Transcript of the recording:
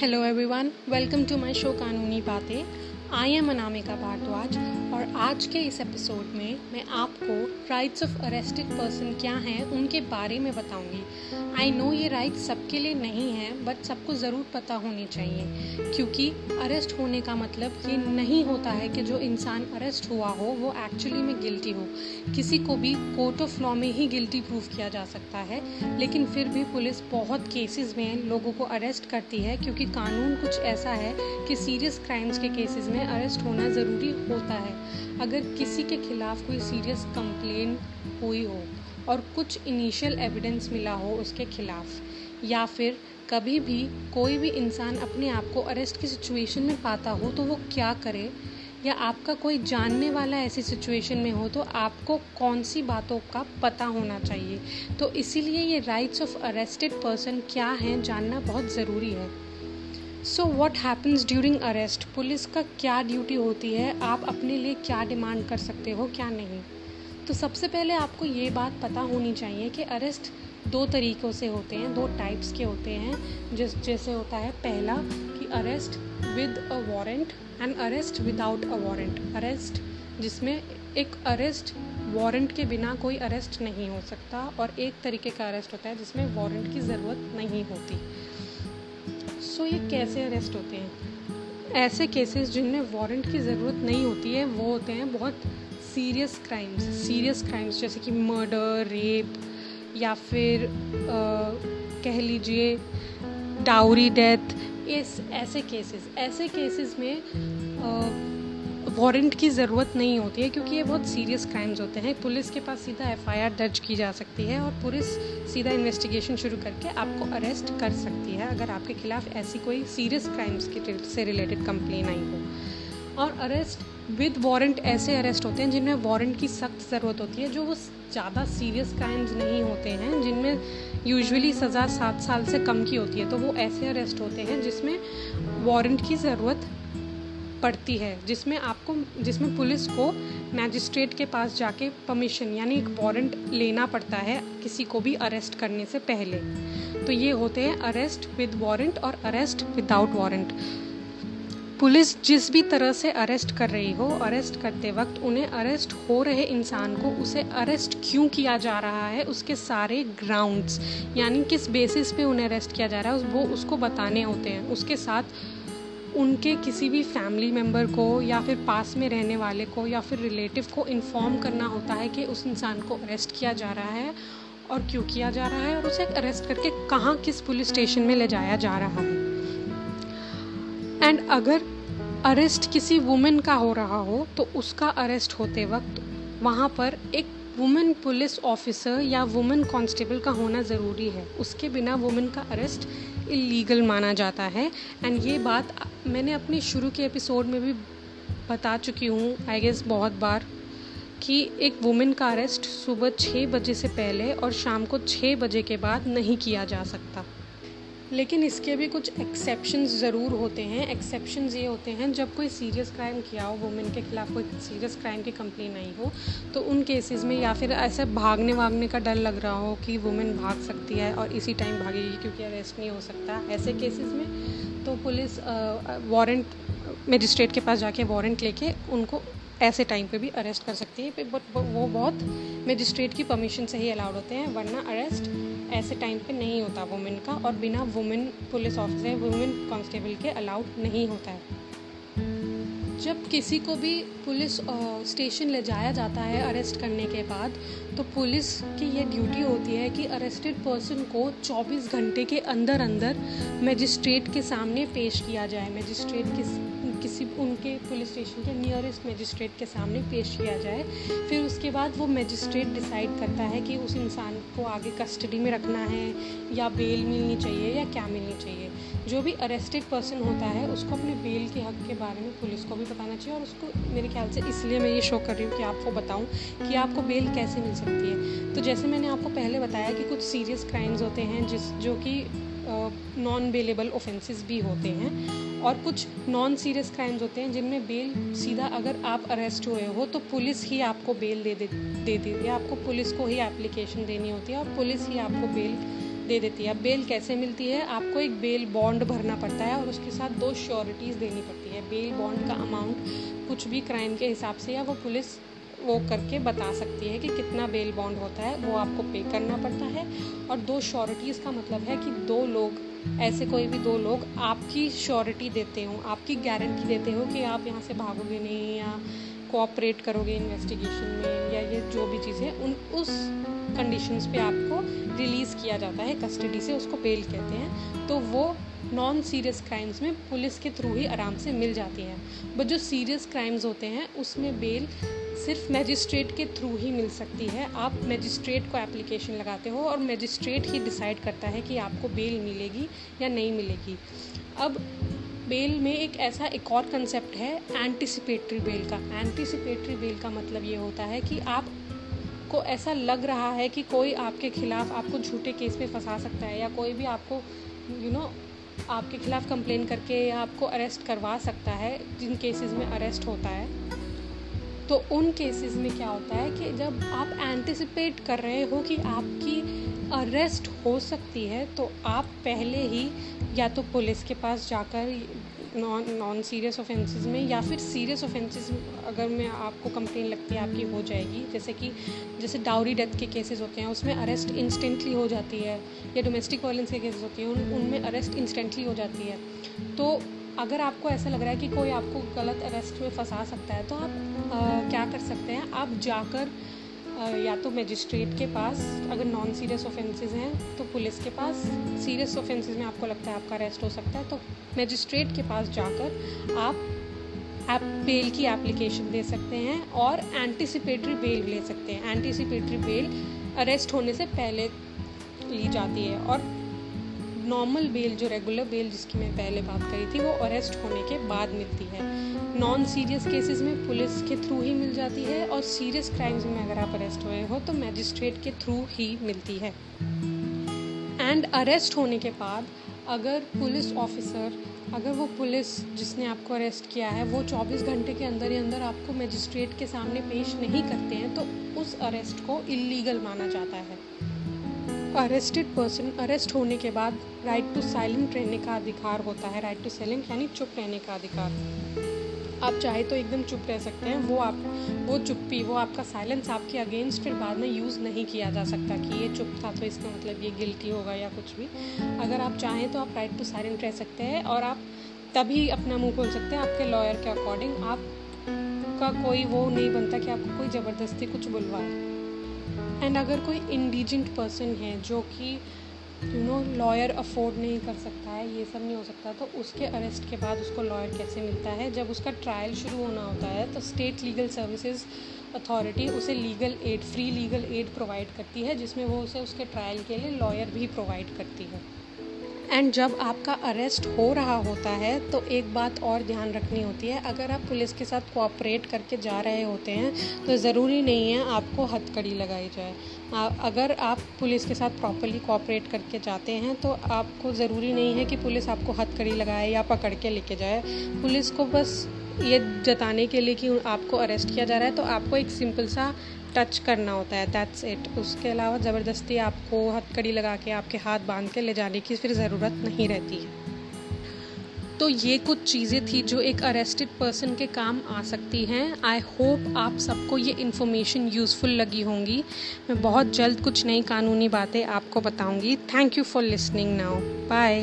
Hello everyone welcome to my show कानूनी बातें I am Anamika Bhardwaj और आज के इस एपिसोड में मैं आपको राइट्स ऑफ़ अरेस्टेड पर्सन क्या हैं, उनके बारे में बताऊँगी। आई नो ये राइट्स सबके लिए नहीं है बट सबको ज़रूर पता होनी चाहिए, क्योंकि अरेस्ट होने का मतलब ये नहीं होता है कि जो इंसान अरेस्ट हुआ हो, वो एक्चुअली में गिल्टी हो। किसी को भी कोर्ट ऑफ़ लॉ में ही गिल्टी प्रूव किया जा सकता है, लेकिन फिर भी पुलिस बहुत केसेस में लोगों को अरेस्ट करती है, क्योंकि कानून कुछ ऐसा है कि सीरियस क्राइम्स के केसेस में अरेस्ट होना ज़रूरी होता है। अगर किसी के खिलाफ कोई सीरियस कंप्लेन हुई हो और कुछ इनिशियल एविडेंस मिला हो उसके खिलाफ, या फिर कभी भी कोई भी इंसान अपने आप को अरेस्ट की सिचुएशन में पाता हो तो वो क्या करे? या आपका कोई जानने वाला ऐसी सिचुएशन में हो तो आपको कौन सी बातों का पता होना चाहिए? तो इसीलिए ये राइट्स ऑफ़ अरेस्टेड पर्सन क्या हैं जानना बहुत ज़रूरी है। So what happens during arrest police का क्या ड्यूटी होती है? आप अपने लिए क्या डिमांड कर सकते हो, क्या नहीं? तो सबसे पहले आपको ये बात पता होनी चाहिए कि अरेस्ट दो तरीक़ों से होते हैं, दो टाइप्स के होते हैं। जिस, जैसे होता है, पहला कि arrest with a warrant and arrest without a warrant arrest जिसमें एक अरेस्ट वारंट के बिना कोई अरेस्ट नहीं हो सकता और एक तरीके का अरेस्ट होता है जिसमें वारंट की ज़रूरत नहीं होती। सो ये कैसे अरेस्ट होते हैं? ऐसे केसेस जिनमें वारंट की ज़रूरत नहीं होती है वो होते हैं बहुत सीरियस क्राइम्स सीरियस क्राइम्स जैसे कि मर्डर रेप या फिर आ, कह लीजिए डाउरी डेथ इस ऐसे केसेस ऐसे केसेस में वारंट की ज़रूरत नहीं होती है क्योंकि ये बहुत सीरियस क्राइम्स होते हैं। पुलिस के पास सीधा एफआईआर दर्ज की जा सकती है और पुलिस सीधा इन्वेस्टिगेशन शुरू करके आपको अरेस्ट कर सकती है अगर आपके खिलाफ ऐसी कोई सीरियस क्राइम्स के से रिलेटेड कंप्लेन आई हो। और अरेस्ट विद वारंट ऐसे अरेस्ट होते हैं जिनमें वारंट की सख्त ज़रूरत होती है, जो वो ज़्यादा सीरियस क्राइम्स नहीं होते हैं, जिनमें यूजुअली सज़ा सात साल से कम की होती है। तो वो ऐसे अरेस्ट होते हैं जिसमें वारंट की ज़रूरत पड़ती है, जिसमें आपको, जिसमें पुलिस को मैजिस्ट्रेट के पास जाके परमिशन यानी एक वारंट लेना पड़ता है किसी को भी अरेस्ट करने से पहले। तो ये होते हैं अरेस्ट विद वारंट और अरेस्ट विदाउट वारंट पुलिस जिस भी तरह से अरेस्ट कर रही हो अरेस्ट करते वक्त उन्हें अरेस्ट हो रहे इंसान को उसे अरेस्ट क्यों किया जा रहा है, उसके सारे ग्राउंड्स यानी किस बेसिस पे उन्हें अरेस्ट किया जा रहा है, वो उसको बताने होते हैं। उसके साथ उनके किसी भी फैमिली मेंबर को या फिर पास में रहने वाले को या फिर रिलेटिव को इन्फॉर्म करना होता है कि उस इंसान को अरेस्ट किया जा रहा है और क्यों किया जा रहा है और उसे अरेस्ट करके कहाँ किस पुलिस स्टेशन में ले जाया जा रहा है। एंड अगर अरेस्ट किसी वुमेन का हो रहा हो तो उसका अरेस्ट होते वक्त वहाँ पर एक वुमेन पुलिस ऑफिसर या वुमेन कांस्टेबल का होना ज़रूरी है। उसके बिना वुमेन का अरेस्ट इलीगल माना जाता है। एंड ये बात मैंने अपने शुरू के एपिसोड में भी बता चुकी हूँ आई गेस बहुत बार, कि एक वुमेन का अरेस्ट सुबह छः बजे से पहले और शाम को छः बजे के बाद नहीं किया जा सकता। लेकिन इसके भी कुछ एक्सेप्शंस ज़रूर होते हैं। एक्सेप्शंस ये होते हैं, जब कोई सीरियस क्राइम किया हो वुमेन के खिलाफ कोई सीरियस क्राइम की कंप्लेन आई हो तो उन केसेस में या फिर ऐसे भागने वागने का डर लग रहा हो कि वुमेन भाग सकती है और इसी टाइम भागेगी क्योंकि अरेस्ट नहीं हो सकता। ऐसे केसेस में तो पुलिस वारंट मजिस्ट्रेट के पास जाके वारंट लेके उनको ऐसे टाइम पे भी अरेस्ट कर सकती है। बट वो बहुत मजिस्ट्रेट की परमिशन से ही अलाउड होते हैं, वरना अरेस्ट ऐसे टाइम पे नहीं होता वुमेन का और बिना women police officer women constable के अलाउड नहीं होता है। जब किसी को भी पुलिस स्टेशन ले जाया जाता है अरेस्ट करने के बाद तो पुलिस की ये ड्यूटी होती है कि अरेस्टेड पर्सन को 24 घंटे के अंदर अंदर मजिस्ट्रेट के सामने पेश किया जाए। मजिस्ट्रेट किस किसी उनके पुलिस स्टेशन के नियरेस्ट मजिस्ट्रेट के सामने पेश किया जाए, फिर उसके बाद वो मजिस्ट्रेट डिसाइड करता है कि उस इंसान को आगे कस्टडी में रखना है, या बेल मिलनी चाहिए, या क्या मिलनी चाहिए। जो भी अरेस्टेड पर्सन होता है, उसको अपने बेल के हक के बारे में पुलिस को भी बताना चाहिए, और उसको मेरे ख्याल से इसलिए मैं ये शो कर रही हूँ कि आपको बताऊँ कि आपको बेल कैसे मिल सकती है। तो जैसे मैंने आपको पहले बताया कि कुछ सीरियस क्राइम्स होते हैं, जिस, जो कि नॉन बेलेबल ऑफेंसेस भी होते हैं और कुछ नॉन सीरियस क्राइम्स होते हैं जिनमें बेल सीधा अगर आप अरेस्ट हुए हो तो पुलिस ही आपको बेल दे दे दे देती है। आपको पुलिस को ही एप्लीकेशन देनी होती है और पुलिस ही आपको बेल दे देती है। अब बेल कैसे मिलती है? आपको एक बेल बॉन्ड भरना पड़ता है और उसके साथ दो श्योरिटीज़ देनी पड़ती है। बेल बॉन्ड का अमाउंट कुछ भी क्राइम के हिसाब से या वो पुलिस वो करके बता सकती है कि कितना बेल बॉन्ड होता है, वो आपको पे करना पड़ता है। और दो श्योरिटीज़ का मतलब है कि दो लोग ऐसे कोई भी दो लोग आपकी श्योरिटी देते हो, आपकी गारंटी देते हो कि आप यहाँ से भागोगे नहीं या कोऑपरेट करोगे इन्वेस्टिगेशन में या ये जो भी चीज़ें उन उस कंडीशंस पे आपको रिलीज़ किया जाता है कस्टडी से उसको बेल कहते हैं तो वो नॉन सीरियस क्राइम्स में पुलिस के थ्रू ही आराम से मिल जाती है। बट जो सीरियस क्राइम्स होते हैं, उसमें बेल सिर्फ़ मैजिस्ट्रेट के थ्रू ही मिल सकती है। आप मैजिस्ट्रेट को एप्लीकेशन लगाते हो और मैजिस्ट्रेट ही डिसाइड करता है कि आपको बेल मिलेगी या नहीं मिलेगी। अब बेल में एक ऐसा एक और कंसेप्ट है एंटिसिपेटरी बेल का। एंटिसिपेटरी बेल का मतलब ये होता है कि आप को ऐसा लग रहा है कि कोई आपके खिलाफ आपको झूठे केस में फंसा सकता है या कोई भी आपको यू you नो know, आपके खिलाफ कंप्लेन करके या आपको अरेस्ट करवा सकता है जिन केसेस में अरेस्ट होता है। तो उन केसेस में क्या होता है कि जब आप एंटिसिपेट कर रहे हो कि आपकी अरेस्ट हो सकती है तो आप पहले ही या तो पुलिस के पास जाकर नॉन नॉन सीरियस ऑफेंसेस में या फिर सीरियस ऑफेंसेस अगर मैं आपको कंप्लेन लगती है, आपकी हो जाएगी। जैसे कि, जैसे डाउरी डेथ के केसेस होते हैं, उसमें अरेस्ट इंस्टेंटली हो जाती है, या डोमेस्टिक वायलेंस के केसेस होते हैं, उन, उनमें अरेस्ट इंस्टेंटली हो जाती है। तो अगर आपको ऐसा लग रहा है कि कोई आपको गलत अरेस्ट में फंसा सकता है तो आप आ, क्या कर सकते हैं? आप जाकर या तो मजिस्ट्रेट के पास अगर नॉन सीरियस ऑफेंसेस हैं तो पुलिस के पास सीरियस ऑफेंसेस में आपको लगता है आपका अरेस्ट हो सकता है तो मजिस्ट्रेट के पास जाकर आप आप बेल की एप्लीकेशन दे सकते हैं और एंटिसिपेटरी बेल ले सकते हैं। एंटिसिपेटरी बेल अरेस्ट होने से पहले ली जाती है और नॉर्मल बेल जो रेगुलर बेल जिसकी मैं पहले बात करी थी, वो अरेस्ट होने के बाद मिलती है। नॉन सीरियस केसेस में पुलिस के थ्रू ही मिल जाती है और सीरियस क्राइम्स में अगर आप अरेस्ट हुए हो तो मैजिस्ट्रेट के थ्रू ही मिलती है। एंड अरेस्ट होने के बाद, अगर पुलिस ऑफिसर अगर वो पुलिस जिसने आपको अरेस्ट किया है, वो 24 घंटे के अंदर ही अंदर आपको मजिस्ट्रेट के सामने पेश नहीं करते हैं तो उस अरेस्ट को इलीगल माना जाता है। अरेस्टेड पर्सन अरेस्ट होने के बाद राइट टू साइलेंट रहने का अधिकार होता है। राइट टू साइलेंट यानी चुप रहने का अधिकार। आप चाहे तो एकदम चुप रह सकते हैं। वो आप, वो चुप्पी, वो आपका साइलेंस आपके अगेंस्ट फिर बाद में यूज़ नहीं किया जा सकता कि ये चुप था तो इसका मतलब ये गिल्टी होगा या कुछ भी। अगर आप चाहें तो आप राइट टू साइलेंट रह सकते हैं और आप तभी अपना मुँह खोल सकते हैं आपके लॉयर के अकॉर्डिंग आप का कोई वो नहीं बनता कि आपको कोई ज़बरदस्ती कुछ बुलवाए। एंड अगर कोई इंडिजेंट पर्सन है जो कि यू नो लॉयर अफोर्ड नहीं कर सकता है, ये सब नहीं हो सकता तो उसके अरेस्ट के बाद उसको लॉयर कैसे मिलता है? जब उसका ट्रायल शुरू होना होता है तो स्टेट लीगल सर्विसेज़ अथॉरिटी उसे legal aid free legal aid provide करती है, जिसमें वो उसे उसके ट्रायल के लिए लॉयर भी प्रोवाइड करती है। एंड जब आपका अरेस्ट हो रहा होता है तो एक बात और ध्यान रखनी होती है। अगर आप पुलिस के साथ कोऑपरेट करके जा रहे होते हैं तो ज़रूरी नहीं है आपको हथकड़ी लगाई जाए। अगर आप पुलिस के साथ प्रॉपरली कोऑपरेट करके जाते हैं तो आपको ज़रूरी नहीं है कि पुलिस आपको हथकड़ी लगाए या पकड़ के लेके जाए। पुलिस को बस ये जताने के लिए कि आपको अरेस्ट किया जा रहा है तो आपको एक सिंपल सा टच करना होता है दैट्स इट उसके अलावा ज़बरदस्ती आपको हथकड़ी लगा के, आपके हाथ बाँध के ले जाने की फिर ज़रूरत नहीं रहती है। तो ये कुछ चीज़ें थी जो एक अरेस्टेड पर्सन के काम आ सकती हैं। आई होप आप सबको ये इन्फॉर्मेशन यूज़फुल लगी होंगी। मैं बहुत जल्द कुछ नई कानूनी बातें आपको बताऊँगी। Thank you for listening now bye